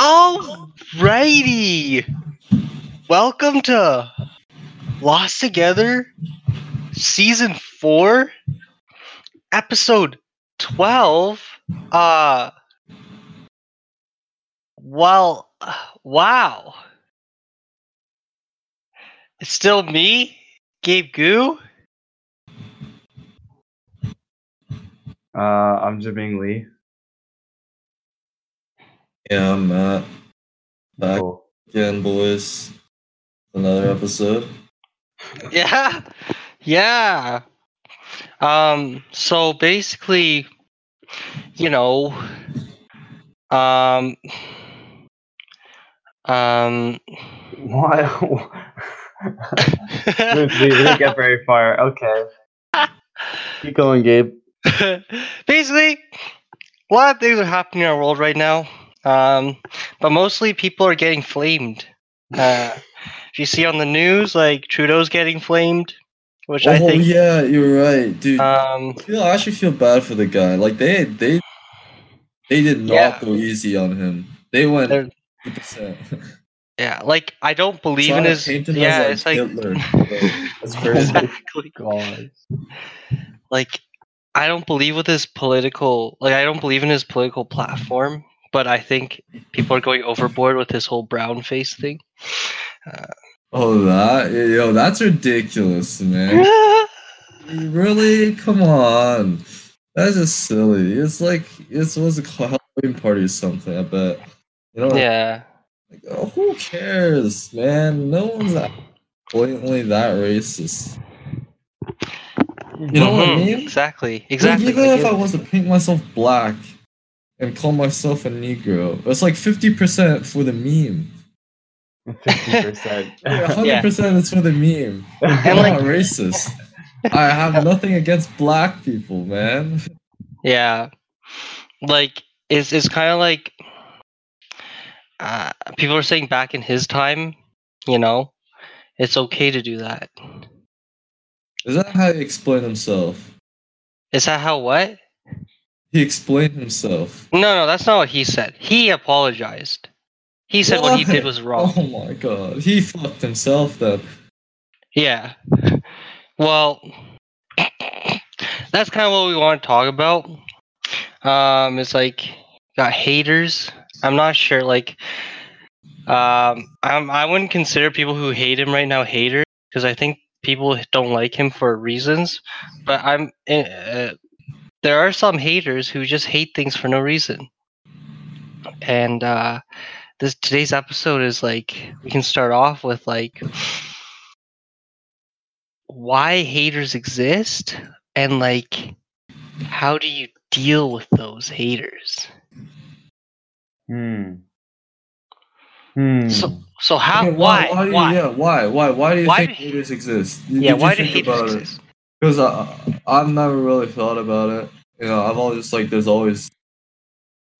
Alrighty. Welcome to Lost Together, Season 4, Episode 12. Uh, well, wow. It's still me, Gabe Goo. Uh, I'm Jabing Lee. Yeah, I'm Matt. Back Cool. again, boys. Another episode. Yeah. Yeah. Um so basically you know um um Why? we, we didn't get very far. Okay. Keep going, Gabe. basically a lot of things are happening in our world right now. Um but mostly people are getting flamed. Uh if you see on the news like Trudeau's getting flamed, which oh I think yeah, you're right, dude. um I, feel, I actually feel bad for the guy. Like they they they did not Yeah. go easy on him. They went yeah, like I don't believe in his yeah, it's like, Hitler. Exactly. God. like I don't believe with his political like I don't believe in his political platform, but I think people are going overboard with this whole brown face thing. Oh, that yo, that's ridiculous, man. Really? Come on. That's just silly. It's like it's was a Halloween party or something. I bet. You know? yeah. Like, oh, who cares, man? No one's that blatantly that racist. You know what I Mhm, mean? Exactly. Like, Exactly. even like if I it- was to paint myself black and call myself a Negro, it's like fifty percent for the meme. Fifty percent. hundred percent is for the meme. I'm And, like- not racist. I have nothing against black people, man. yeah. Like it's it's kind of like uh, people are saying back in his time, you know, it's okay to do that. Is that how he explained himself? Is that how what? He explained himself. No, no, that's not what he said. He apologized. He said what he did was wrong. Oh my god. He fucked himself then. Yeah. Well, that's kind of what we want to talk about. Um, it's like got haters. I'm not sure. Like, um, I'm, I wouldn't consider people who hate him right now haters because I think people don't like him for reasons. But I'm. Uh, there are some haters who just hate things for no reason. And uh, this today's episode is like we can start off with like why haters exist and like how do you deal with those haters Hmm. Hmm. so so how why why, do you, why yeah, why? Why? Why do you Why think do- haters exist? Yeah why do haters about it? Exist Because I, I've never really thought about it. You know, I've always just like, there's always,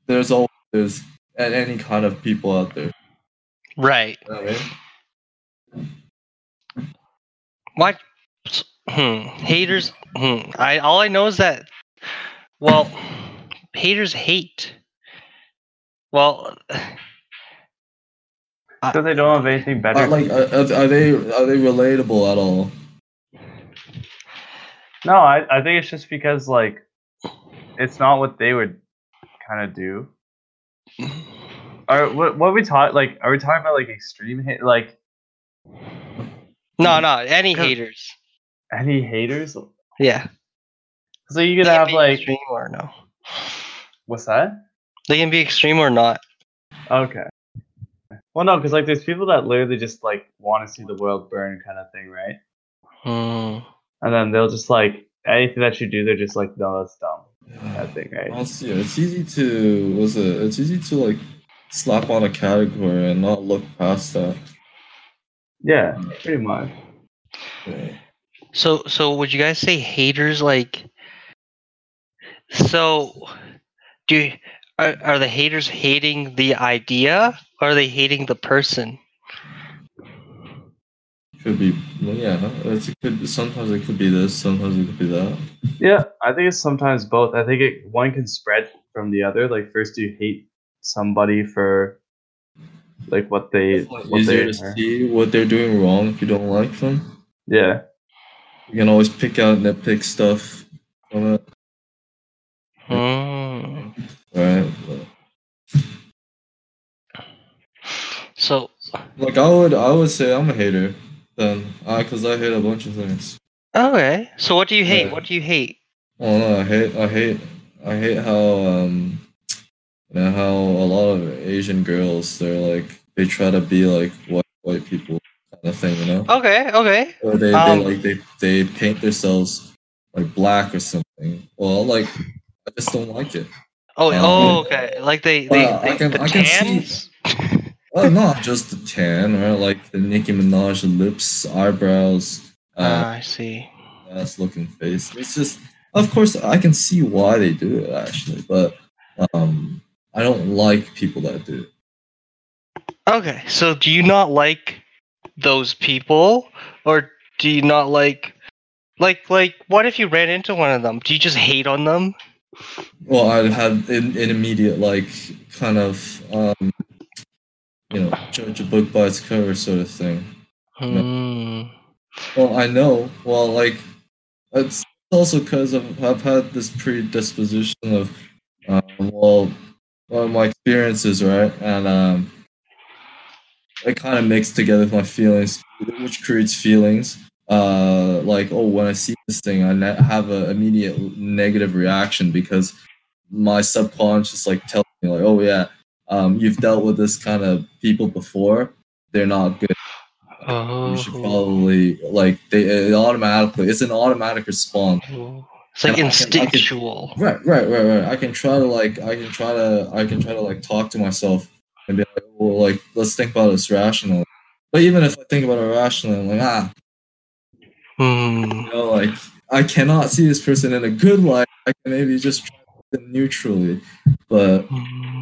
there's always there's any kind of people out there. right You know what I mean? why hmm, haters hmm, i all i know is that well haters hate well Because they don't have anything better. Uh, like, are, are are they are they relatable at all? No, I, I think it's just because like it's not what they would kind of do. Are what what we taught like are we talking about like extreme hate like no no any haters any haters? yeah So you could They can have be like extreme or no what's that? they can be extreme or not Okay. Well, no, because like there's people that literally just like want to see the world burn, kind of thing, right? Hmm. And then they'll just like anything that you do, they're just like, no, that's dumb, kind of thing, right? Honestly, yeah, it's easy to was it? It's easy to like slap on a category and not look past that. Yeah, pretty much. Yeah. So so would you guys say haters like so do are, are the haters hating the idea or are they hating the person? Could be, well, yeah. It's, it could sometimes it could be this, sometimes it could be that. Yeah, I think it's sometimes both. I think it one can spread from the other. Like first you hate somebody for like what they It's like what easier they to see what they're doing wrong if you don't like them. Yeah. You can always pick out nitpick stuff from it, Mm. right? So like I would, I would say I'm a hater then, because I hate a bunch of things. okay. So what do you hate? Yeah. What do you hate? Oh no, I hate, I hate, I hate how um, you know, how a lot of Asian girls they're like they try to be like white white people kind of thing, you know? Okay. Okay. Or they, Um, they like they they paint themselves like black or something. Well, like I just don't like it. Oh. Um, oh. Okay. Like they. They. Well, I can- the I can see-. Well, not just the tan, right? Like the Nicki Minaj lips, eyebrows, uh, Ah, I see. ass looking face. It's just, of course, I can see why they do it actually, but um, I don't like people that do it. Okay. So do you not like those people, or do you not like? Like, like, what if you ran into one of them? Do you just hate on them? Well, I'd have an, an immediate like kind of um, you know, judge a book by its cover sort of thing. Hmm. Well, I know. Well, like it's also because I've, I've had this predisposition of, um, well, well, my experiences, right, and um, it kind of mixed together with my feelings, which creates feelings. Uh, like oh, when I see this thing, I ne- have an immediate negative reaction because my subconscious like tells me like, oh yeah, um, you've dealt with this kind of people before. They're not good Oh. you should probably like they it automatically it's an automatic response Oh. It's like And I can- I can- instinctual. right right right right i can try to like i can try to i can try to like talk to myself and be like well like let's think about this rationally but even if i think about it rationally i'm like ah Hmm. you know like i cannot see this person in a good light i can maybe just try them neutrally but Hmm.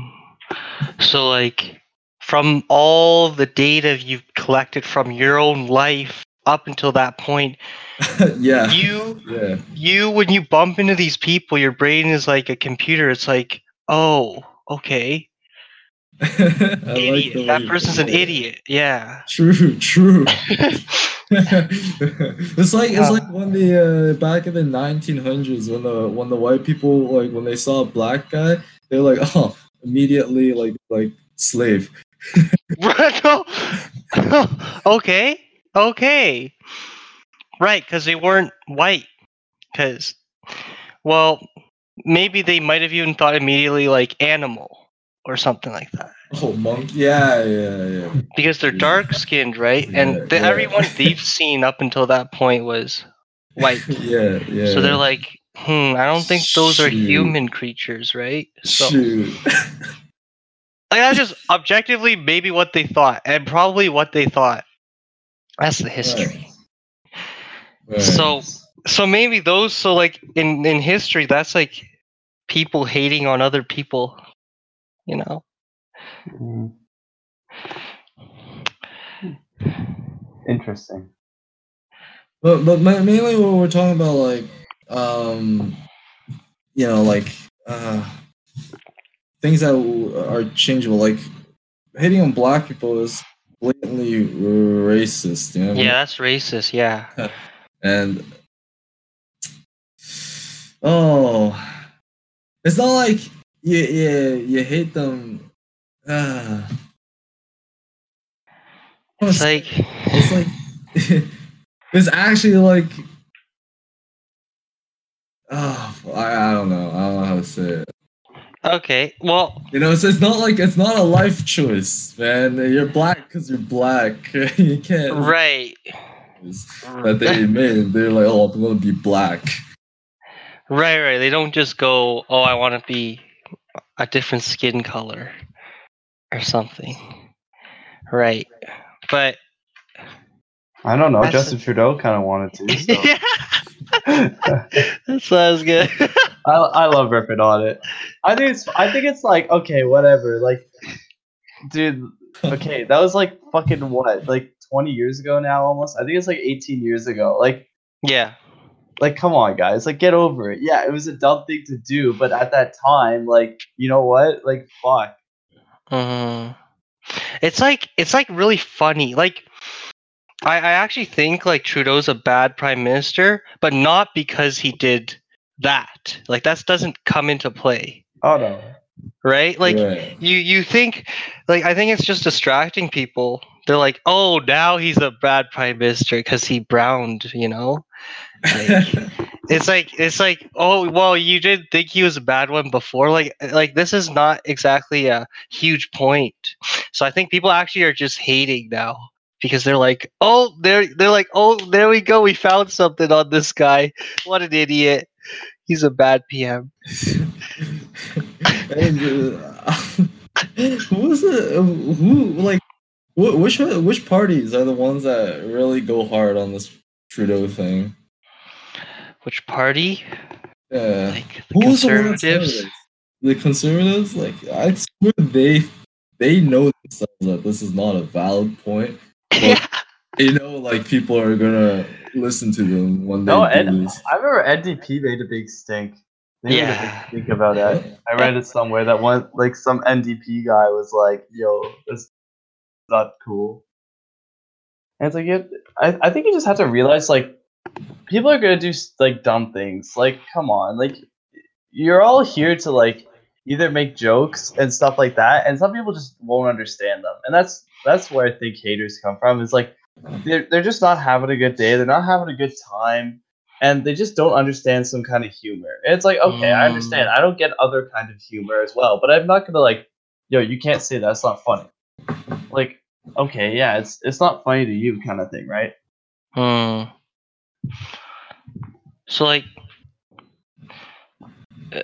So, like, from all the data you've collected from your own life up until that point, yeah you, yeah you, when you bump into these people, your brain is like a computer. It's like, oh, okay, I like idiot. that person's an idiot. Yeah. true true it's like it's like when the uh, back in the 1900s when the when the white people like when they saw a black guy they're like oh immediately like like slave okay. Okay. Right, because they weren't white. Because, well, maybe they might have even thought immediately like animal or something like that. oh monk yeah yeah yeah Because they're Yeah. dark skinned, right? Yeah, and the, yeah. everyone they've seen up until that point was white. yeah yeah So they're like, hmm, I don't think those are human creatures, right? So, shoot like, that's just objectively maybe what they thought, and probably what they thought. That's the history. Right. So, so maybe those. So, like in in history, that's like people hating on other people. You know. Mm. Interesting. But but mainly what we're talking about, like, um, you know, like uh, things that are changeable. Like hitting on black people is blatantly racist. You know. Yeah, that's racist. Yeah. And oh, it's not like you you you hate them. Uh, It's like. it's like it's actually like oh I, I don't know I don't know how to say it. Okay. Well, You know, it's, it's not like it's not a life choice, man. You're black because you're black. you can't right. that they made. They're like, oh, I'm gonna be black. Right, right. They don't just go, "Oh, I want to be a different skin color or something." Right. But I don't know. That's- Justin Trudeau kind of wanted to. So. yeah, that sounds good. I, I love ripping on it. I think it's I think it's like okay, whatever. Like, dude, okay, that was like fucking what, like twenty years ago now, almost. I think it's like eighteen years ago. Like, yeah. like come on, guys, like get over it. Yeah, it was a dumb thing to do, but at that time, like, you know what? Like, fuck. Mhm. it's like it's like really funny. Like I, I actually think like Trudeau's a bad prime minister, but not because he did that. Like that doesn't come into play, Oh no. right? Like Right. you you think like I think it's just distracting people. They're like, oh, now he's a bad prime minister because he browned, you know. Like, it's like it's like oh well you did think he was a bad one before like uh, like this is not exactly a huge point so i think people actually are just hating now because they're like oh they're they're like oh there we go we found something on this guy what an idiot he's a bad pm and, uh, who is it? Who like wh- which which parties are the ones that really go hard on this Trudeau thing? which party Yeah. like the Who was the one that said conservatives? The conservatives, like I swear they they know themselves that this is not a valid point. yeah They know like people are gonna listen to them one day. No, do Ed. I remember NDP made a big stink. They made a Yeah. big stink about that. I read it somewhere that one like some NDP guy was like, "Yo, this is not cool." And it's like, you I, I think you just have to realize like people are gonna do like dumb things. Like, come on, like you're all here to like either make jokes and stuff like that, and some people just won't understand them. And that's that's where I think haters come from. Is like they're they're just not having a good day. They're not having a good time, and they just don't understand some kind of humor. And it's like, okay, I understand. I don't get other kind of humor as well, but I'm not gonna like, yo, you can't say that's not funny. Like, okay, yeah, it's it's not funny to you, kind of thing, right? Hmm. So like, uh,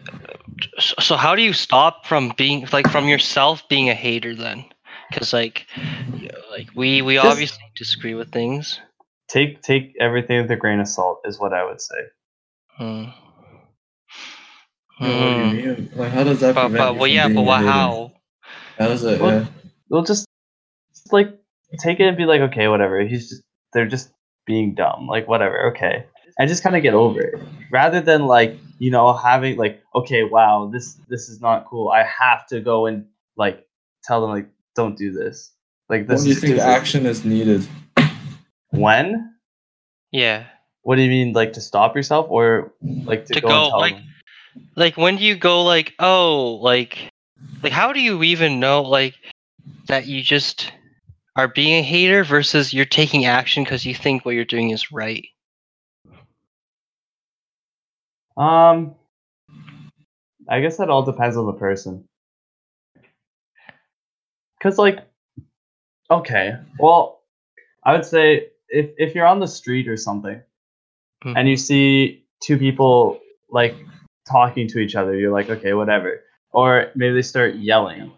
so how do you stop from being like from yourself being a hater then? Because like, you know, like we we Just- obviously disagree with things. Take take everything with a grain of salt is what I would say. Hmm. Yeah, what do you Hmm. mean? Like, how does that But, prevent but you well, from yeah, being but a wha- how? How does it? Well, yeah. They'll just like take it and be like, okay, whatever. He's just they're just being dumb, like whatever, okay, and just kind of get over it, rather than like you know having like, okay, wow, this this is not cool. I have to go and like tell them like, don't do this. Like this When do you is think stupid. action is needed? When? Yeah. What do you mean, like to stop yourself or like to, To go, go, and tell like- them? Like when do you go like oh like like how do you even know like that you just are being a hater versus you're taking action because you think what you're doing is right? Um, I guess that all depends on the person. Cause like, okay, well, I would say if if you're on the street or something, hmm. and you see two people like talking to each other, you're like, okay, whatever. Or maybe they start yelling,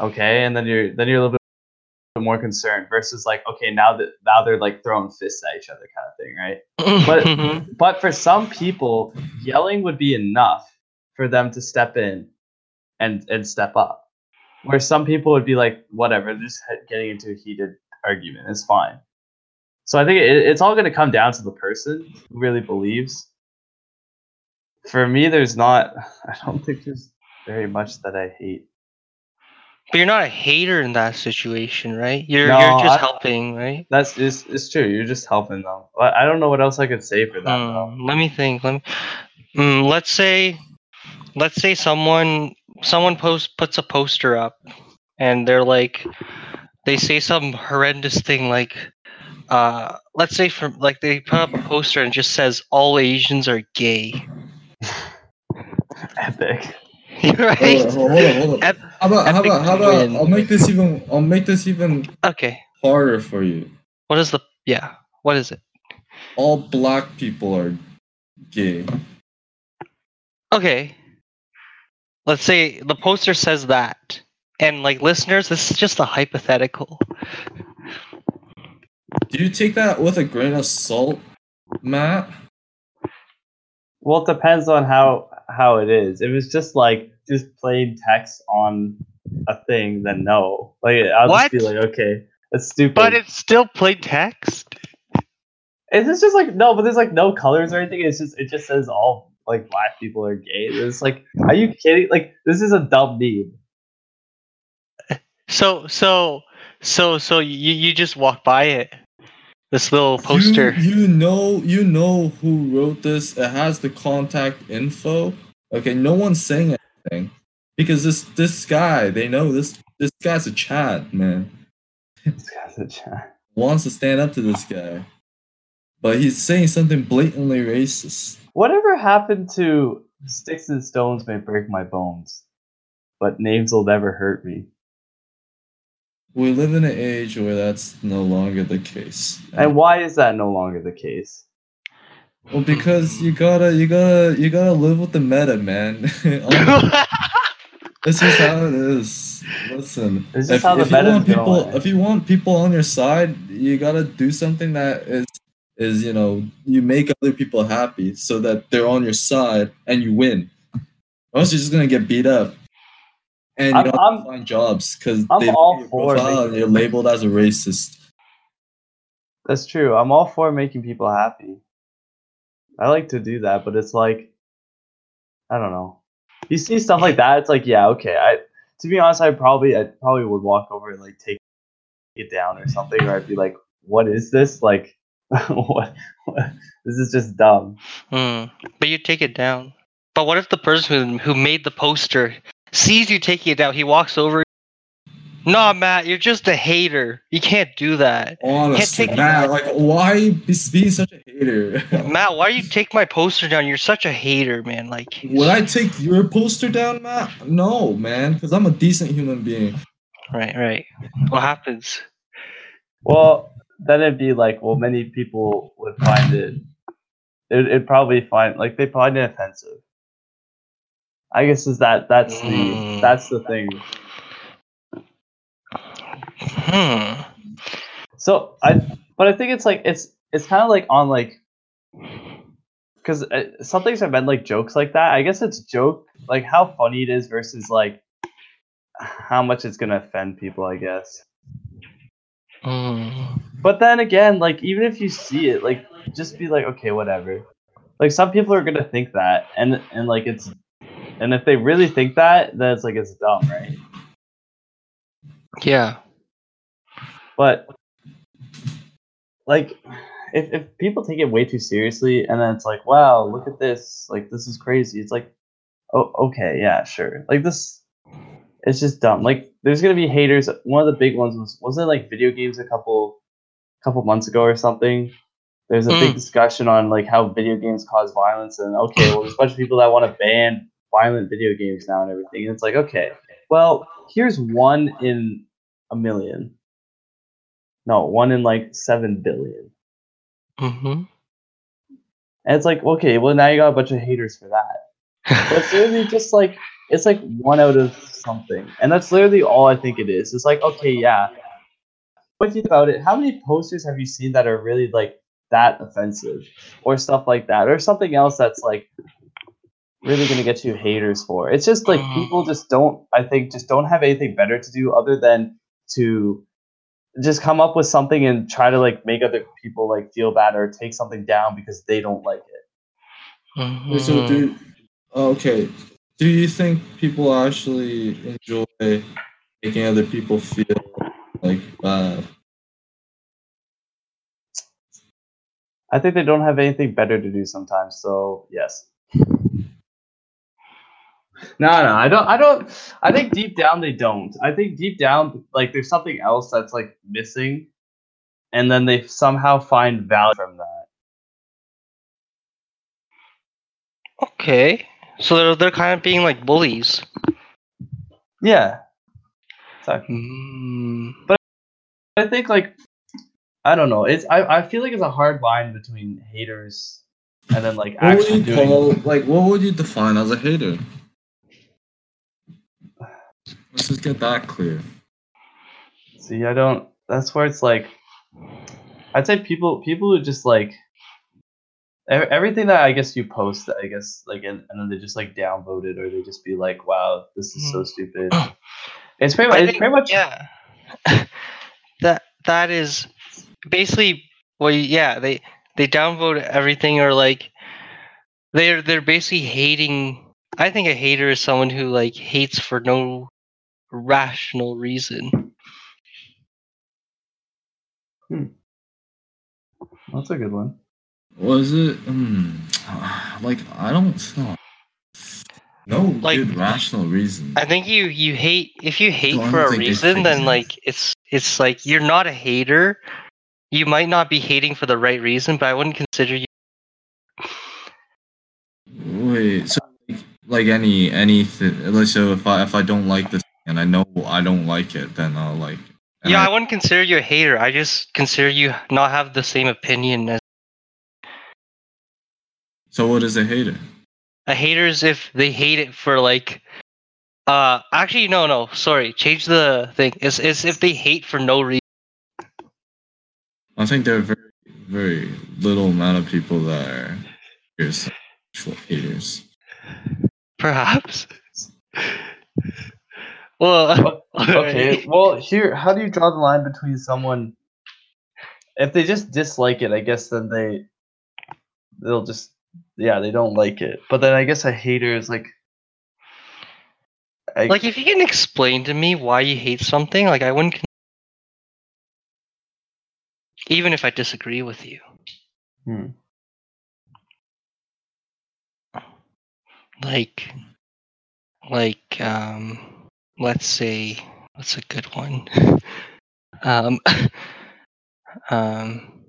okay, and then you're then you're a little bit more concerned. Versus like, okay, now that now they're like throwing fists at each other, kind of thing, right? But But for some people, yelling would be enough for them to step in and and step up. Where some people would be like, whatever, just getting into a heated argument is fine. So I think it, it's all going to come down to the person who really believes. For me, there's not. I don't think there's very much that I hate. But you're not a hater in that situation, right? You're No, you're just I- helping, right? That's it's, it's true. You're just helping them. I I don't know what else I could say for that. Um, let me think. Let me. Mm, let's say, let's say someone someone post puts a poster up, and they're like, they say some horrendous thing like, uh, let's say from like they put up a poster and just says all Asians are gay, Epic. right? Hold on, hold on, hold on. Ep- How about how about how about win. I'll make this even I'll make this even Okay. harder for you. What is the yeah? What is it? All black people are gay. Okay. Let's say the poster says that. And like listeners, this is just a hypothetical. Do you take that with a grain of salt, Matt? Well, it depends on how how it is. If it's just like just plain text on a thing, then no. Like I'll What? just be like, okay, that's stupid. But it's still plain text. Is this just like no? But there's like no colors or anything. It's just it just says all like black people are gay. It's like, are you kidding? Like this is a dumb meme. So so So so you you just walk by it. This little poster. You, you know, you know who wrote this. It has the contact info. Okay, no one's saying anything because this this guy, they know this this guy's a Chad man. This guy's a chat. Wants to stand up to this guy, but he's saying something blatantly racist. Whatever happened to sticks and stones may break my bones, but names will never hurt me. We live in an age where that's no longer the case. And why is that no longer the case? Well, because you gotta, you gotta, you gotta live with the meta, man. this is how it is. Listen, This is if, how the if you want people, going. if you want people on your side, you gotta do something that is, is you know, you make other people happy so that they're on your side and you win. Or else you're just gonna get beat up, and you I'm- don't I'm- find jobs because they all your profile and you're labeled as a racist. That's true. I'm all for making people happy. I like to do that, but it's like I don't know. You see stuff like that, it's like, yeah, okay. I to be honest, I probably I probably would walk over and like take it down or something, or I'd be like, what is this? Like what, what this is just dumb. Hmm. But you take it down. But what if the person who, who made the poster sees you taking it down? He walks over. Nah, Matt, you're just a hater. You can't do that. Honestly, take- Matt, like, why be being such a hater? Matt, why do you take my poster down? You're such a hater, man. Like, Would I take your poster down, Matt? No, man, because I'm a decent human being. right, right. What happens? Well, then it'd be like, well, many people would find it it it'd probably find like they find it offensive. I guess is that that's the Mm. that's the thing. Hmm. So I, but I think it's like it's it's kind of like on like because some things are meant like jokes like that. I guess it's joke like how funny it is versus like how much it's gonna offend people. I guess. But then again, like even if you see it, like just be like, okay, whatever. Like some people are gonna think that, and and like it's, and if they really think that, then it's like it's dumb, right? Yeah. But like if if people take it way too seriously and then it's like, wow, look at this, like this is crazy. It's like, oh okay, yeah, sure. Like this it's just dumb. Like there's gonna be haters. One of the big ones was wasn't it like video games a couple couple months ago or something? There's a big Mm. discussion on like how video games cause violence and okay, well there's a bunch of people that want to ban violent video games now and everything. And it's like, okay, well, here's one in a million. No, one in like seven billion. Mm-hmm. And it's like, okay, well now you got a bunch of haters for that. But it's really just like it's like one out of something. And that's literally all I think it is. It's like, okay, yeah. But if you think about it, how many posters have you seen that are really like that offensive? Or stuff like that. Or something else that's like really gonna get you haters for. It's just like Mm. people just don't I think just don't have anything better to do other than to just come up with something and try to like make other people like feel bad or take something down because they don't like it. Mhm. So, do okay. Do you think people actually enjoy making other people feel like bad? I think they don't have anything better to do sometimes, so yes. No, no, I don't. I don't. I think deep down they don't. I think deep down, like there's something else that's like missing, and then they somehow find value from that. Okay. So they're, they're kind of being like bullies. Yeah. So Mm. I think like I don't know. It's I, I feel like it's a hard line between haters and then like What actually doing. call like? What would you define as a hater? Let's just get that clear. See, I don't. That's where it's like, I'd say people people who just like ev- everything that I guess you post, I guess like, and, and then they just like downvote it, or they just be like, "Wow, this is so mm. stupid." It's pretty much. It's think- pretty much. yeah. that that is basically well, yeah. They they downvote everything or like they're they're basically hating. I think a hater is someone who like hates for no rational reason. Hmm. That's a good one. Was it? Um, like I don't know. No Like- good rational reason. I think you you hate if you hate for a reason, then like it's it's like you're not a hater. You might not be hating for the right reason, but I wouldn't consider you. Wait, so like, like any anything. Like so, if I if I don't like this and I know I don't like it, then I'll like. Yeah, I- I wouldn't consider you a hater. I just consider you not have the same opinion as so what is a hater? a hater is if they hate it for like. Uh, actually, no, no, sorry. Change the thing. It's, it's if they hate for no reason. I think there are very very little amount of people that are here's actual haters. Perhaps. well, Okay, well, here, how do you draw the line between someone? If they just dislike it, I guess then they they'll just yeah they don't like it. But then I guess a hater is like I, like if you can explain to me why you hate something, like I wouldn't. Con- even if I disagree with you. Hmm. Like, like, um, let's say, what's a good one? um, um,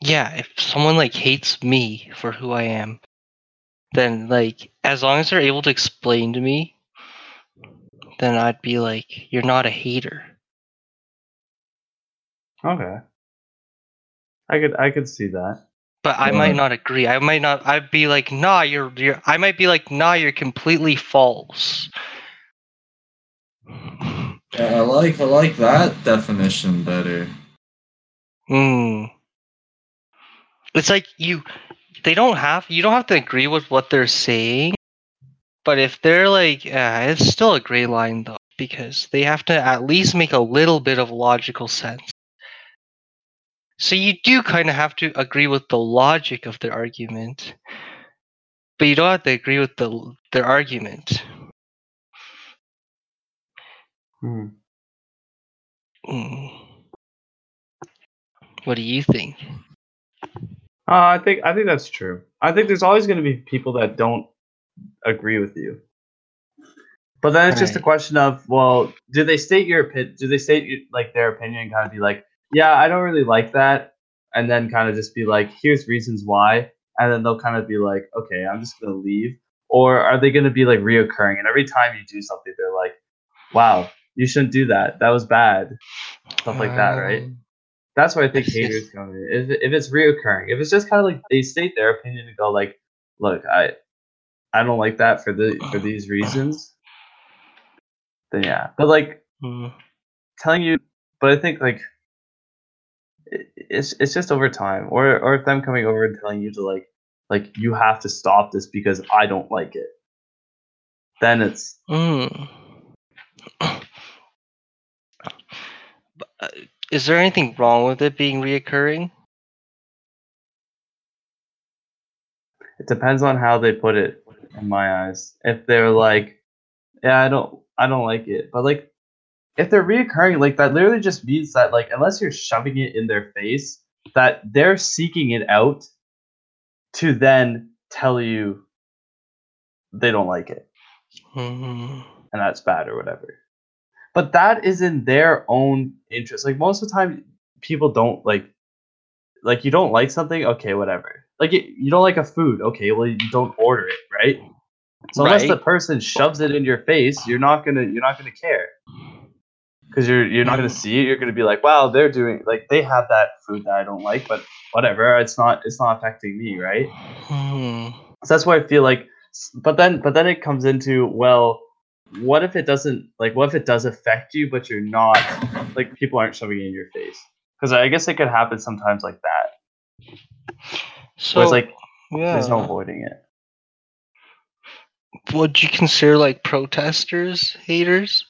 yeah, if someone like hates me for who I am, then like, as long as they're able to explain to me, then I'd be like, you're not a hater. okay. I could I could see that. But I Yeah. might not agree. I might not. I'd be like, nah, you're, you're. I might be like, nah, you're completely false. Yeah, I like I like that definition better. Hmm. It's like you. They don't have. You don't have to agree with what they're saying. But if they're like, uh, it's still a gray line though, because they have to at least make a little bit of logical sense. So you do kind of have to agree with the logic of their argument, but you don't have to agree with the their argument. Hmm. Mm. What do you think? Uh, I think I think that's true. I think there's always going to be people that don't agree with you. But then it's just a question of, well, do they state your opinion? Do they state like their opinion? and Kind of be like, yeah, I don't really like that, and then kind of just be like, here's reasons why, and then they'll kind of be like, okay, I'm just gonna leave. Or are they going to be like reoccurring? And every time you do something, they're like, wow, you shouldn't do that. That was bad. Stuff like that, right? Um, That's why I think haters come in. If, if it's reoccurring, if it's just kind of like they state their opinion and go like, "Look, I, I don't like that for the for these reasons," then yeah. But like mm. telling you, but I think like it, it's it's just over time, or or if them coming over and telling you to like like you have to stop this because I don't like it. Then it's Mm. Is there anything wrong with it being reoccurring? it depends on how they put it in my eyes if they're like yeah i don't i don't like it but like if they're reoccurring like that literally just means that like unless you're shoving it in their face that they're seeking it out to then tell you they don't like it Mm. and that's bad or whatever but that is in their own interest like most of the time people don't like like you don't like something okay whatever. Like you, you don't like a food okay well you don't order it right? So unless the person shoves it in your face you're not gonna you're not gonna care. Because you're you're not gonna Mm. see it you're gonna be like wow they're doing like they have that food that i don't like but whatever it's not it's not affecting me right? Mm. so that's why I feel like, but then, but then it comes into well, what if it doesn't like? What if it does affect you, but you're not like people aren't shoving it in your face? Because I guess it could happen sometimes like that. So it's like yeah. there's no avoiding it. Would you consider like protesters haters?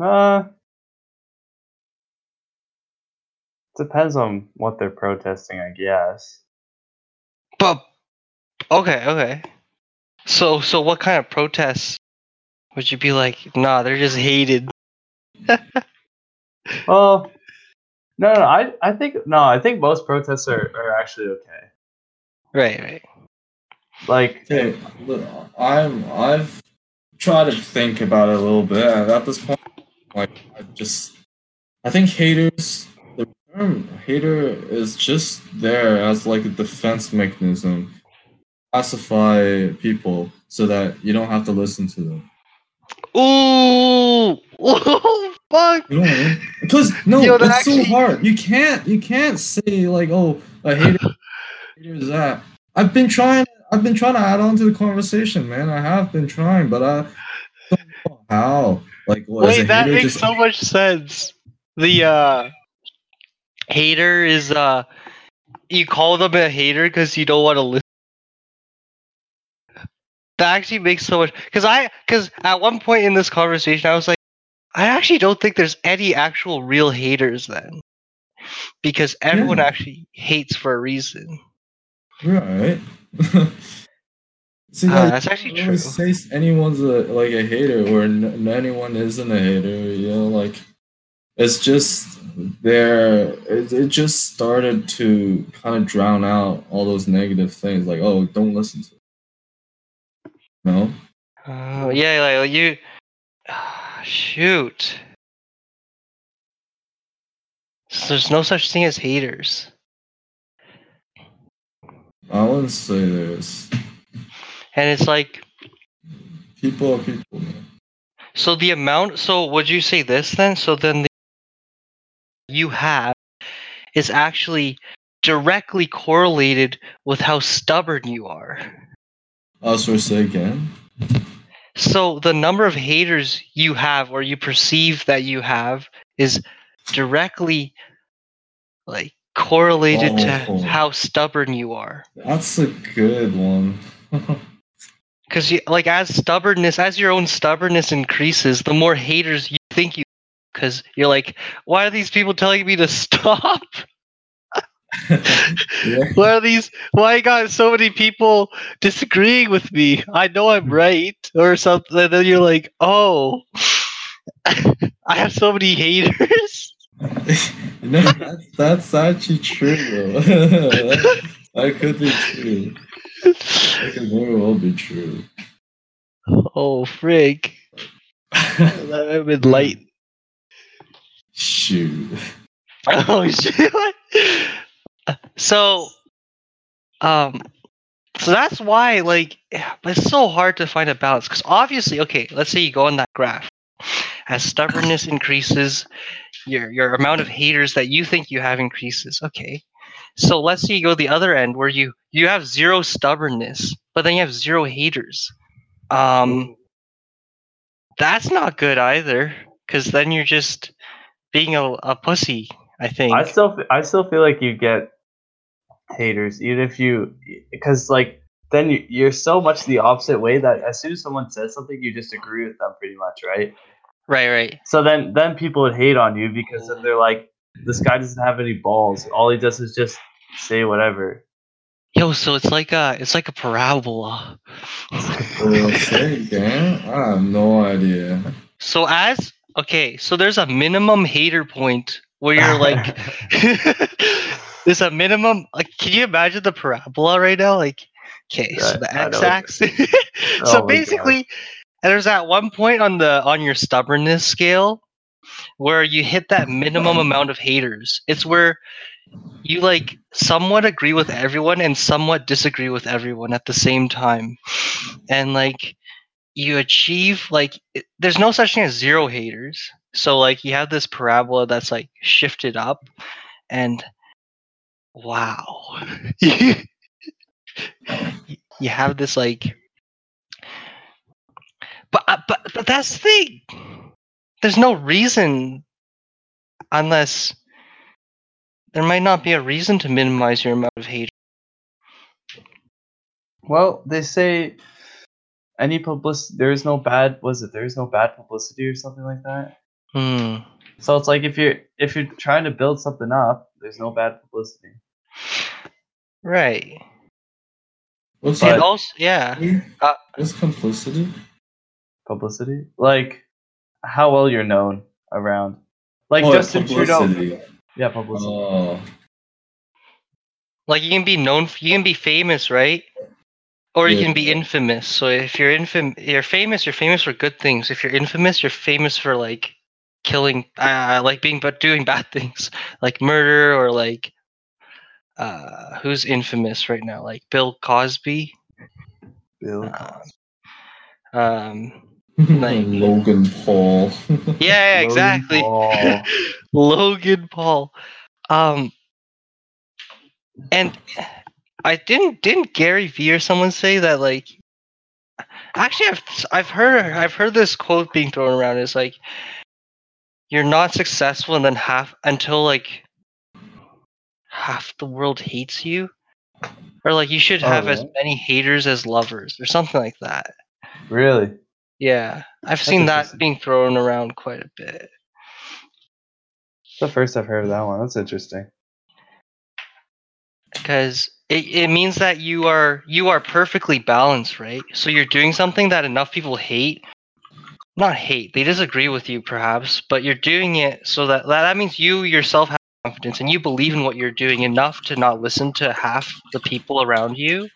Uh, depends on what they're protesting, I guess. But okay, okay. So so what kind of protests Would you be like, nah, they're just hated? Well, no, no, I, I think no, I think most protests are, are actually okay. Right, right. Like, Okay, I'm I've tried to think about it a little bit, and at this point, like I just I think haters the term hater is just there as like a defense mechanism, pacify people so that you don't have to listen to them. Ooh, Ooh, fuck. You know what I mean? Because no, Yo, it's actually- so hard. You can't you can't say like, oh, a hater, hater is that. I've been trying. I've been trying to add on to the conversation, man. I have been trying, but I don't know how. Like, what, Wait, that makes just- so much sense. The uh hater is uh you call them a hater because you don't want to listen. That actually makes so much because I because at one point in this conversation I was like, I actually don't think there's any actual real haters then, because everyone Yeah. actually hates for a reason. right? See, Ah, like, that's actually true. say anyone's a, like a hater, or n- anyone isn't a hater. You know, like it's just there. It, it just started to kind of drown out all those negative things. Like, oh, don't listen to. It. No. Uh, yeah, like you. shoot. So there's no such thing as haters. I wouldn't say there's And it's like, people are people. Man. so the amount, so would you say this then? So then the you have is actually directly correlated with how stubborn you are. I'll sort say again. So the number of haters you have or you perceive that you have is directly like correlated to Oh. how stubborn you are. That's a good one. Because you like as stubbornness, as your own stubbornness increases, the more haters you think you. Because you're like, why are these people telling me to stop? Yeah. Why are these? Why I got so many people disagreeing with me? I know I'm right, or something. And then you're like, oh, I have so many haters. no, that's, that's actually true, though. that, that could be true. That could very well be true. oh. I've been light. Shoot. Oh shit. So um so that's why like it's so hard to find a balance cuz obviously okay, let's say you go on that graph. As stubbornness increases, your your amount of haters that you think you have increases. Okay. So let's say you go the other end where you you have zero stubbornness, but then you have zero haters. Um that's not good either cuz then you're just being a, a pussy, I think. I still, I still feel like you get haters, even if you, because like then you, you're so much the opposite way that as soon as someone says something, you just agree with them pretty much, right? Right, right. So then, then people would hate on you because then they're like, this guy doesn't have any balls. All he does is just say whatever. Yo, so it's like a it's like a parabola. Well, say again? I have no idea. So as okay, so there's a minimum hater point where you're like there's a minimum like can you imagine the parabola right now? Like okay, so the I know x what- axis Oh So my basically and there's that one point on the on your stubbornness scale where you hit that minimum amount of haters. It's where you like somewhat agree with everyone and somewhat disagree with everyone at the same time. And like you achieve like it, there's no such thing as zero haters. So like you have this parabola that's like shifted up and wow. you have this like but uh, but but that's the thing. There's no reason unless there might not be a reason to minimize your amount of hate. Well, they say any publicity, there is no bad, was it, there is no bad publicity or something like that? Hmm. So it's like if you're if you're trying to build something up, there's no bad publicity. Right. What's But- and also, yeah. Uh, What's complicity? publicity? Like how well you're known around. Like Oh, Justin Trudeau. Yeah, publicity. Oh, Like you can be known, you can be famous, right? Or you Yeah. can be infamous. So if you're infam, you're famous. You're famous for good things. If you're infamous, you're famous for like killing, uh, like being but doing bad things, like murder or like uh, who's infamous right now? Like Bill Cosby. Bill. Uh, um, Like- Logan Paul. yeah, Logan exactly. Paul. Logan Paul. Um, and I didn't didn't Gary Vee or someone say that like actually I've I've heard I've heard this quote being thrown around. It's like you're not successful and then half until like half the world hates you. Or like you should Oh, have as oh, many haters as lovers or something like that. Really? Yeah. I've seen that being thrown around quite a bit. It's the first I've heard of that one. That's interesting. because it, it means that you are you are perfectly balanced right so you're doing something that enough people hate not hate they disagree with you perhaps but you're doing it so that that, means you yourself have confidence and you believe in what you're doing enough to not listen to half the people around you.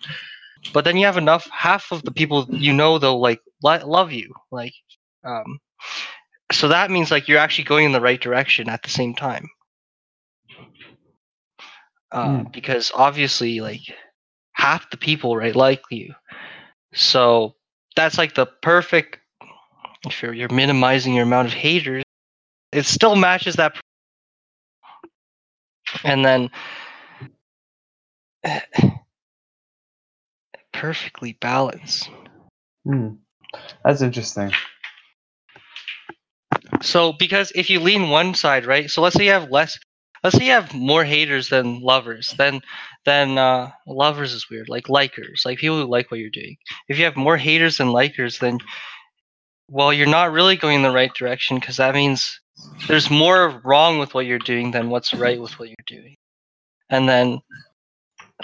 But then you have enough half of the people you know though like li- love you like um so that means like you're actually going in the right direction at the same time. Uh, because obviously like half the people right like you. So that's like the perfect if you're, you're minimizing your amount of haters it still matches that and then perfectly balanced Hmm. That's interesting. So because if you lean one side, right? So let's say you have less let's say you have more haters than lovers, then then uh lovers is weird, like likers, like people who like what you're doing. If you have more haters than likers, then well, you're not really going in the right direction because that means there's more wrong with what you're doing than what's right with what you're doing. And then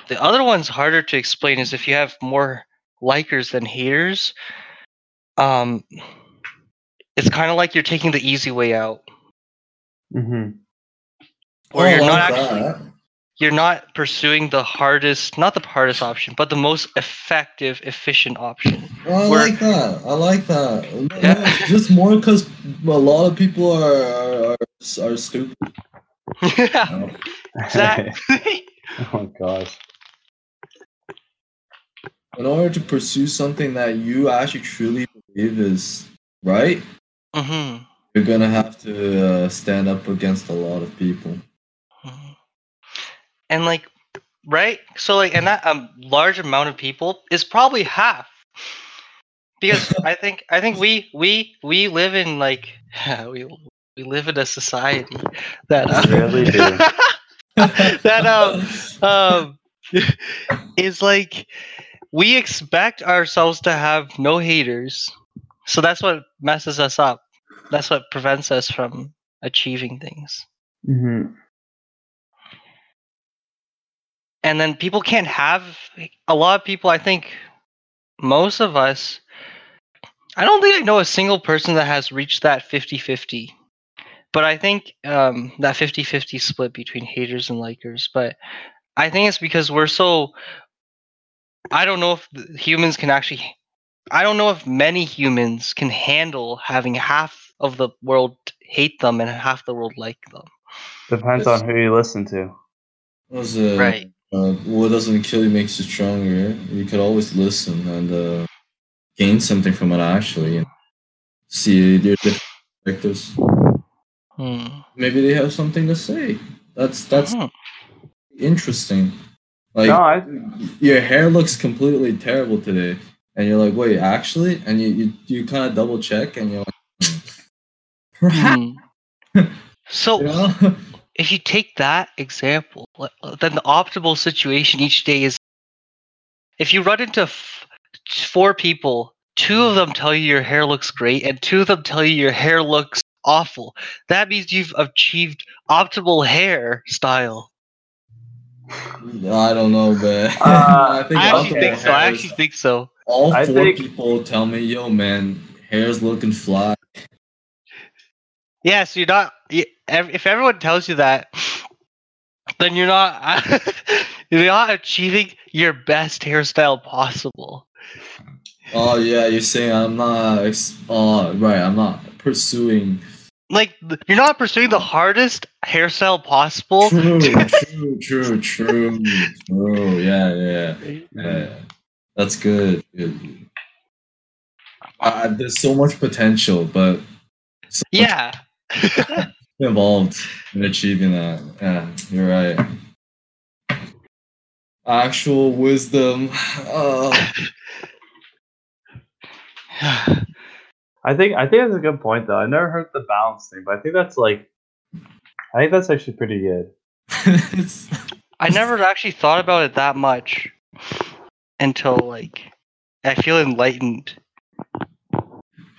the other one's harder to explain is if you have more likers than haters, um it's kind of like you're taking the easy way out hmm or Oh, you're not actually that. You're not pursuing the hardest not the hardest option but the most effective efficient option Oh, I Where- like that. I like that. Yeah. no, just more because a lot of people are are, are, are stupid. yeah exactly oh my gosh. In order to pursue something that you actually truly believe is right, hmm you're gonna have to uh, stand up against a lot of people. And like right? So like and that a large amount of people is probably half. Because i think i think we we we live in like we we live in a society that uh, really do. that um um is like we expect ourselves to have no haters. So that's what messes us up. That's what prevents us from achieving things. Hmm and then people can't have a lot of people i think most of us i don't think i know a single person that has reached that 50-50 but i think um, that 50-50 split between haters and likers but i think it's because we're so i don't know if humans can actually i don't know if many humans can handle having half of the world hate them and half the world like them Depends Yes. on who you listen to. Was, uh, right uh, what doesn't kill you makes you stronger. You could always listen and uh, gain something from it. Actually, and see their different perspectives. Hmm. Maybe they have something to say. That's that's Hmm. interesting. Like no, I, your hair looks completely terrible today, and you're like, wait, actually, and you you, you kind of double check, and you're like, hmm, perhaps. Hmm. so You know? If you take that example, uh, then the optimal situation each day is if you run into f- four people, two of them tell you your hair looks great, and two of them tell you your hair looks awful. That means you've achieved optimal hair style. I don't know, but Uh, I think I actually think so. I actually think so. all I four think- people tell me, "Yo, man, hair's looking fly. Yes, you're not. If everyone tells you that, then you're not. you're not achieving your best hairstyle possible. Oh yeah, you're saying I'm not. Oh right, I'm not pursuing. Like you're not pursuing the hardest hairstyle possible. True, true, true, true, true. Yeah, yeah, yeah. That's good. good. Uh, there's so much potential, but so much Yeah. Involved in achieving that. Yeah, you're right. Actual wisdom. Uh, I think I think that's a good point though. I never heard the balance thing, but I think that's like I think that's actually pretty good. I never actually thought about it that much until like I feel enlightened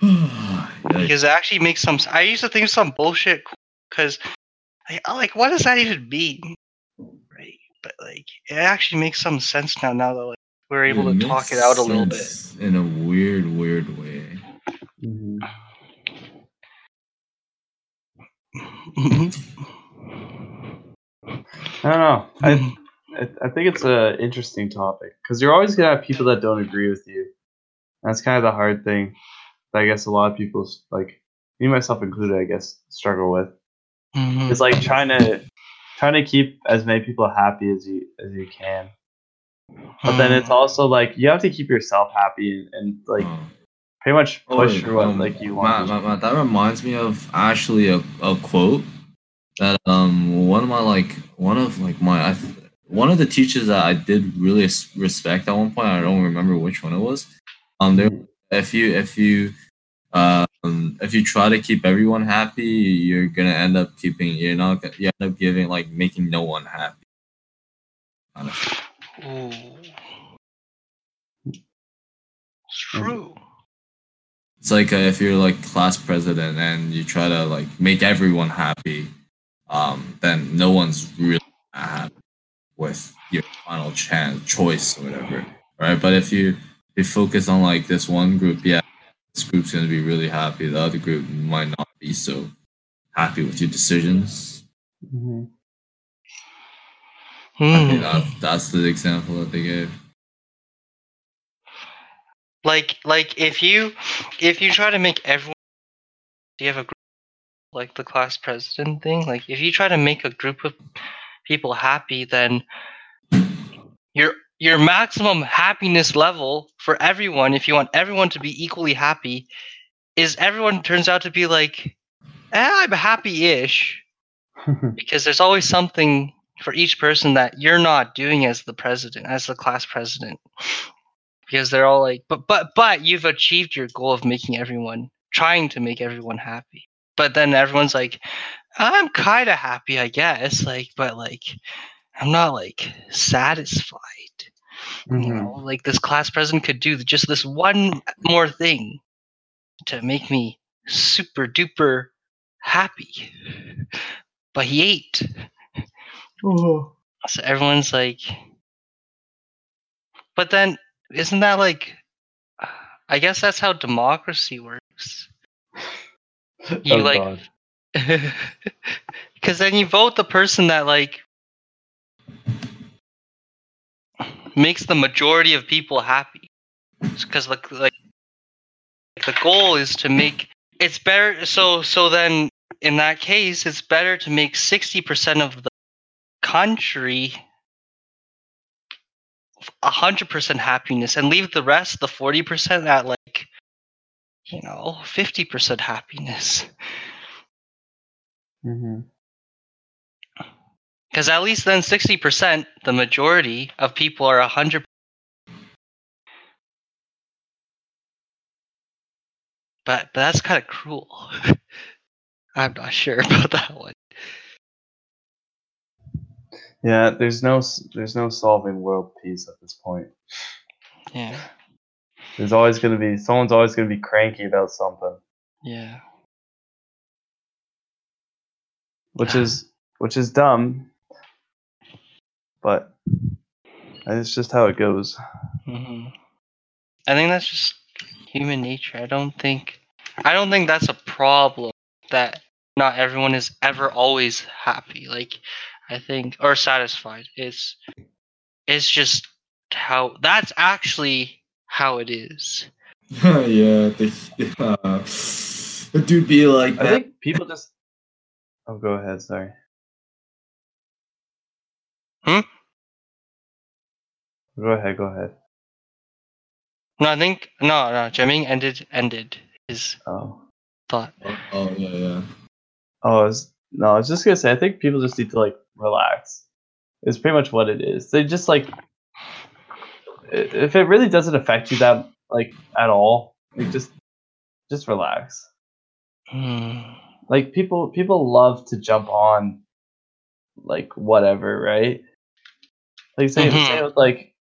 because it actually makes some. I used to think some bullshit because like, like what does that even mean, right? But like it actually makes some sense now. Now that like we're able to talk it out a little bit. bit in a weird, weird way. Mm-hmm. I don't know. I I, I think it's an interesting topic because you're always gonna have people that don't agree with you. That's kind of the hard thing that I guess a lot of people like me myself included. I guess struggle with. Mhm. It's like trying to trying to keep as many people happy as you as you can. But then it's also like you have to keep yourself happy and, and like Oh. pretty much Oh, push wait, for what um, like you want. Matt, Matt, that reminds me of actually a, a quote that um one of my like one of like my I, th- one of the teachers that I did really respect at one point. I don't remember which one it was. Um, there if you if you um if you try to keep everyone happy, you're gonna end up keeping you're not gonna you end up giving like making no one happy. Ooh. It's true. It's like uh, if you're like class president and you try to like make everyone happy, um, then no one's really happy with your final chance choice or whatever, right? But if you you focus on like this one group, yeah, this group's gonna be really happy. The other group might not be so happy with your decisions. Mhm. I think Hmm. that, that's the example that they gave. like like if you if you try to make everyone do you have a group like the class president thing like if you try to make a group of people happy then your your maximum happiness level for everyone if you want everyone to be equally happy is everyone turns out to be like eh, i'm happy-ish. Because there's always something for each person that you're not doing as the president as the class president. Because they're all like but but but you've achieved your goal of making everyone trying to make everyone happy. But then everyone's like i'm kind of happy i guess like but like i'm not like satisfied you Mhm. know like this class president could do just this one more thing to make me super duper happy but he ate Oh. so everyone's like but then isn't that like i guess that's how democracy works You Oh, like- because then you vote the person that like makes the majority of people happy because like like the goal is to make it's better so so then in that case it's better to make 60% of the country 100% happiness and leave the rest the 40% at like you know 50% happiness Mhm. Because at least then 60%, the majority of people are 100. But, but that's kind of cruel. I'm not sure about that one. Yeah, there's no there's no solving world peace at this point. Yeah. There's always gonna be someone's always gonna be cranky about something, Yeah. which is which is dumb, but it's just how it goes. hmm I think that's just human nature. I don't think I don't think that's a problem that not everyone is ever always happy. Like I think or satisfied. It's it's just how that's actually how it is. yeah, they, uh, it do be like I that. think people just. Oh, go ahead. Sorry. Hmm? Go ahead. Go ahead. No, I think no, no. Jamming ended ended his Oh. thought. Oh yeah, yeah. Oh, I was, no, I was just gonna say. I think people just need to like relax. It's pretty much what it is. They just like, if it really doesn't affect you that like at all, like just, just relax. Hmm. Like people, people love to jump on, like whatever, right? Like say, Mhm. say with, like,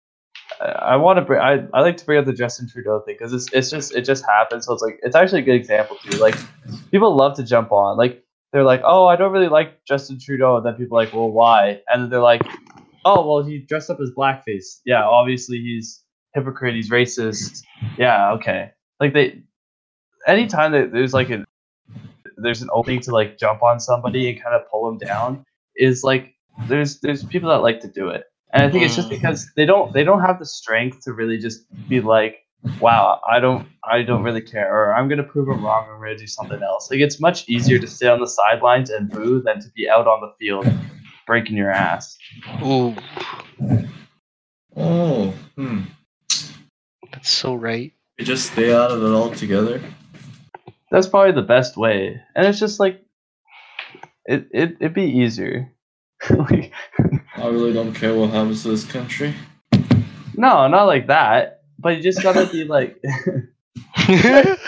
I, I want to bring. I, I like to bring up the Justin Trudeau thing because it's it's just it just happens. So it's like it's actually a good example too. Like people love to jump on. Like they're like, oh, I don't really like Justin Trudeau, and then people are like, well, why? And then they're like, oh, well, he dressed up as blackface. Yeah, obviously he's hypocrite. He's racist. Yeah, okay. Like they, anytime that there's like an there's an opening to like jump on somebody and kind of pull them down is like there's there's people that like to do it and i think it's just Mm. because they don't they don't have the strength to really just be like wow i don't i don't really care or i'm gonna prove them wrong i'm gonna do something else like it's much easier to stay on the sidelines and boo than to be out on the field breaking your ass Ooh, Oh, hmm. that's so right. You just stay out of it altogether. that's probably the best way and it's just like it, it it'd be easier like I really don't care what happens to this country. no not like that but you just gotta be like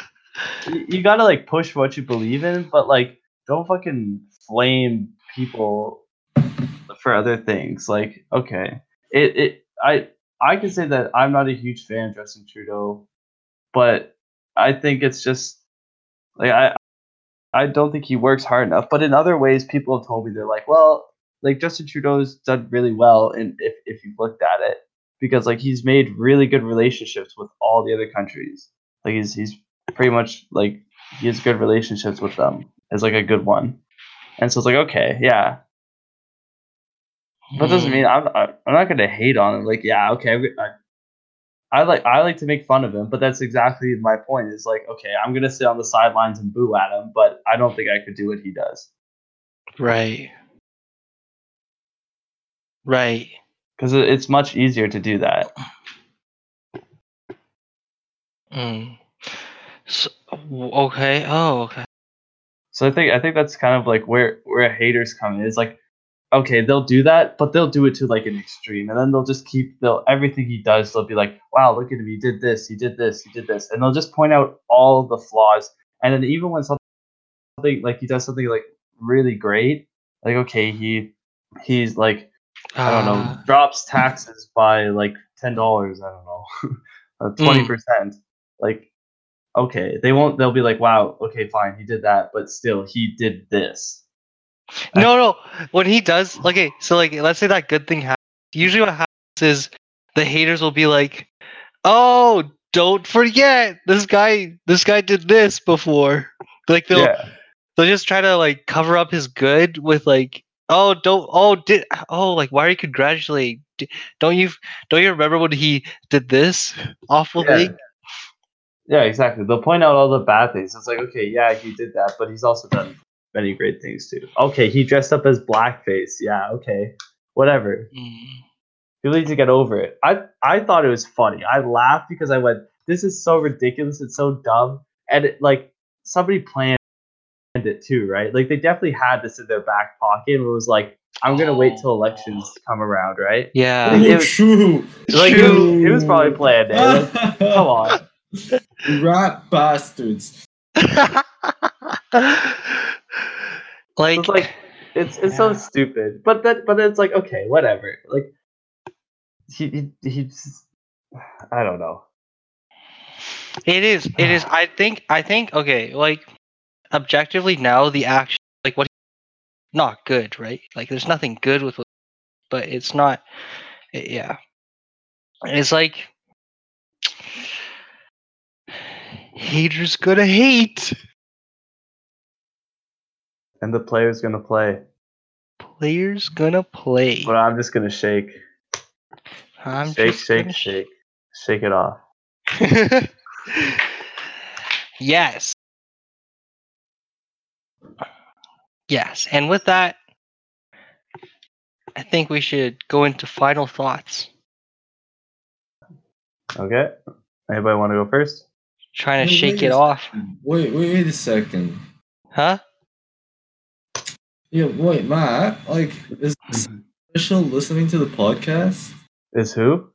you gotta like push what you believe in, but like don't fucking flame people for other things. Like, okay, it it I I can say that I'm not a huge fan of Justin Trudeau, but I think it's just like I I don't think he works hard enough. But in other ways, people have told me they're like, well, like Justin Trudeau's done really well, and if if you've looked at it, because like he's made really good relationships with all the other countries. Like he's he's pretty much like he has good relationships with them as like a good one, and so it's like okay, yeah. But that doesn't mean hmm. I'm I- I'm not gonna hate on him. Like yeah, okay, I, I like I like to make fun of him, but that's exactly my point. Is like okay, I'm gonna sit on the sidelines and boo at him, but I don't think I could do what he does Right. Right. because it's much easier to do that. Mm. So, okay. Oh, okay. So I think I think that's kind of like where where haters come in. Is like, okay, they'll do that, but they'll do it to like an extreme, and then they'll just keep they'll everything he does. They'll be like, wow, look at him, he did this, he did this, he did this, and they'll just point out all the flaws. And then even when something like he does something like really great, like okay, he he's like I don't know, Ah, drops taxes by like ten dollars. I don't know, twenty percent. Like, okay, they won't. They'll be like, wow, okay, fine, he did that, but still, he did this. No, no. When he does, okay, so like, let's say that good thing happens. Usually, what happens is the haters will be like, "Oh, don't forget this guy. This guy did this before." Like they'll yeah, they'll just try to like cover up his good with like, "Oh, don't. Oh, did. Oh, like why are you congratulating? Don't you don't you remember when he did this awful Yeah. thing?" yeah, exactly. They'll point out all the bad things. It's like, okay, yeah, he did that, but he's also done many great things too. Okay, he dressed up as blackface. Yeah, okay, whatever. Mm. People need to get over it. I I thought it was funny. I laughed because I went, "This is so ridiculous. It's so dumb." And it, like somebody planned it too, right? Like they definitely had this in their back pocket. And it was like, "I'm gonna wait till elections come around," right? Yeah. Like, oh, it was- true. Like it was, it was probably planned. eh? Like, come on. Rat bastards. like, It's like it's it's so stupid. But that but it's like okay, whatever. Like he he he's I don't know. it is it is i think i think okay like objectively now the action like what not good right like there's nothing good with what, but it's not it- yeah it's like Haters gonna hate. And the player's gonna play. Players gonna play. But I'm just gonna shake. I'm shake, shake, shake. Shake it off. yes. Yes, and with that, I think we should go into final thoughts. Okay. Anybody want to go first? Trying to Wait, shake wait it off. Wait, wait, wait a second. huh? Yeah, wait, Matt. Like, is special listening to the podcast? Is who?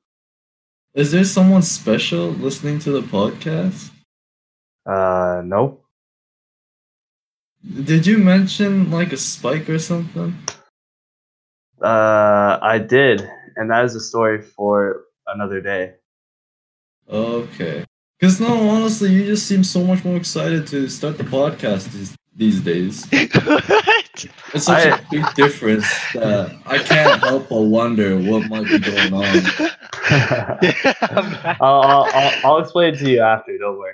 Is there someone special listening to the podcast? Uh, nope. Did you mention like a spike or something? Uh, I did, and that is a story for another day. Okay. Because no, honestly, you just seem so much more excited to start the podcast these, these days. what? It's such a I- big difference that I can't help but wonder what might be going on. Yeah, I'll, I'll, I'll, I'll explain it to you after. Don't worry.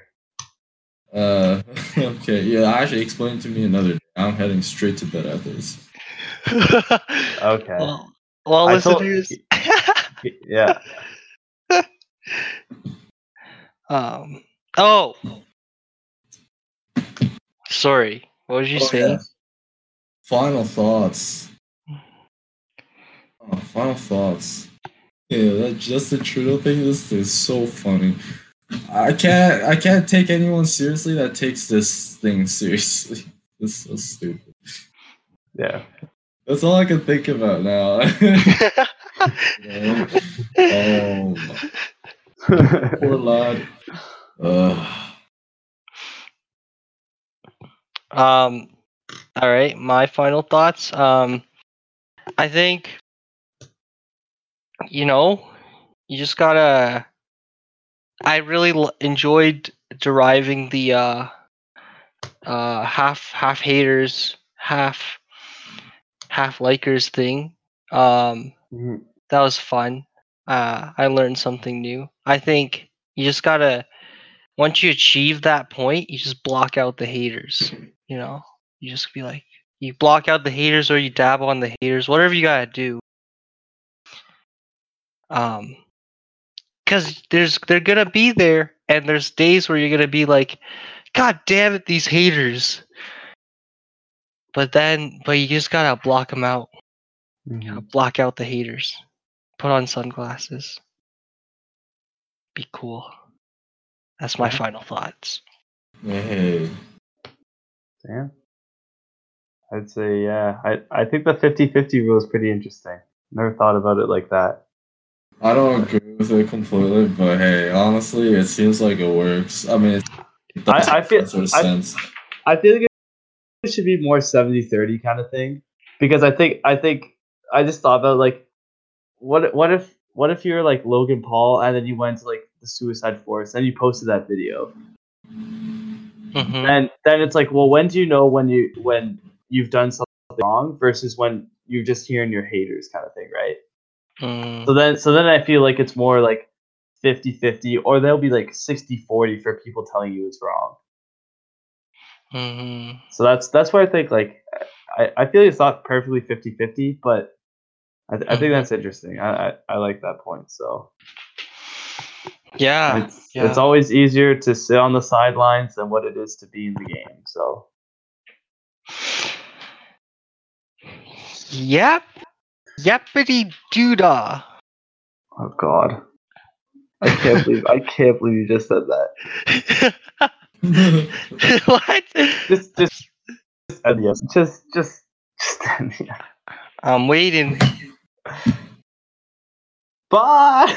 Uh, okay, yeah, actually, explain it to me another day. I'm heading straight to bed after this. Okay. well, well I told- Yeah. um. Oh. Sorry. What was you Oh, saying? yeah. Final thoughts. Oh, final thoughts. Yeah, that Justin Trudeau thing. This is so funny. I can't. I can't take anyone seriously that takes this thing seriously. This is so stupid. Yeah. That's all I can think about now. oh, poor lad. Ugh. Um, all right, my final thoughts. Um, I think, you know, you just gotta. I really l- enjoyed deriving the uh, uh, half half haters, half half likers thing. Um, Mhm. that was fun. Uh, I learned something new. I think you just gotta. Once you achieve that point, you just block out the haters you know you just be like you block out the haters or you dab on the haters whatever you gotta do um because there's they're gonna be there and there's days where you're gonna be like god damn it these haters but then but you just gotta block them out you gotta mm-hmm. block out the haters put on sunglasses be cool that's my final thoughts Hey. Damn. I'd say, yeah. I, I think the 50 50 rule is pretty interesting. Never thought about it like that. I don't agree with it completely, but hey, honestly, it seems like it works. I mean, it does I- I feel- sort of I- sense. I feel like it should be more 70 30 kind of thing. Because I think, I think, I just thought about like, what, what if, what if you're like Logan Paul and then you went to like the Suicide Forest and you posted that video? Mhm. And then it's like, well, when do you know when you, when you've done something wrong versus when you're just hearing your haters kind of thing, right? Mm, So then so then I feel like it's more like 50-50 or there'll be like 60-40 for people telling you it's wrong. mhm. So that's that's where I think like I, I feel like it's not perfectly 50-50, but I, th- I think Mhm. that's interesting. I, I, I like that point. So yeah it's yeah. it's always easier to sit on the sidelines than what it is to be in the game. So Yep. Yepity doodah. oh god. I can't believe I can't believe you just said that. what? Just just just end just just just end. I'm waiting. Bye.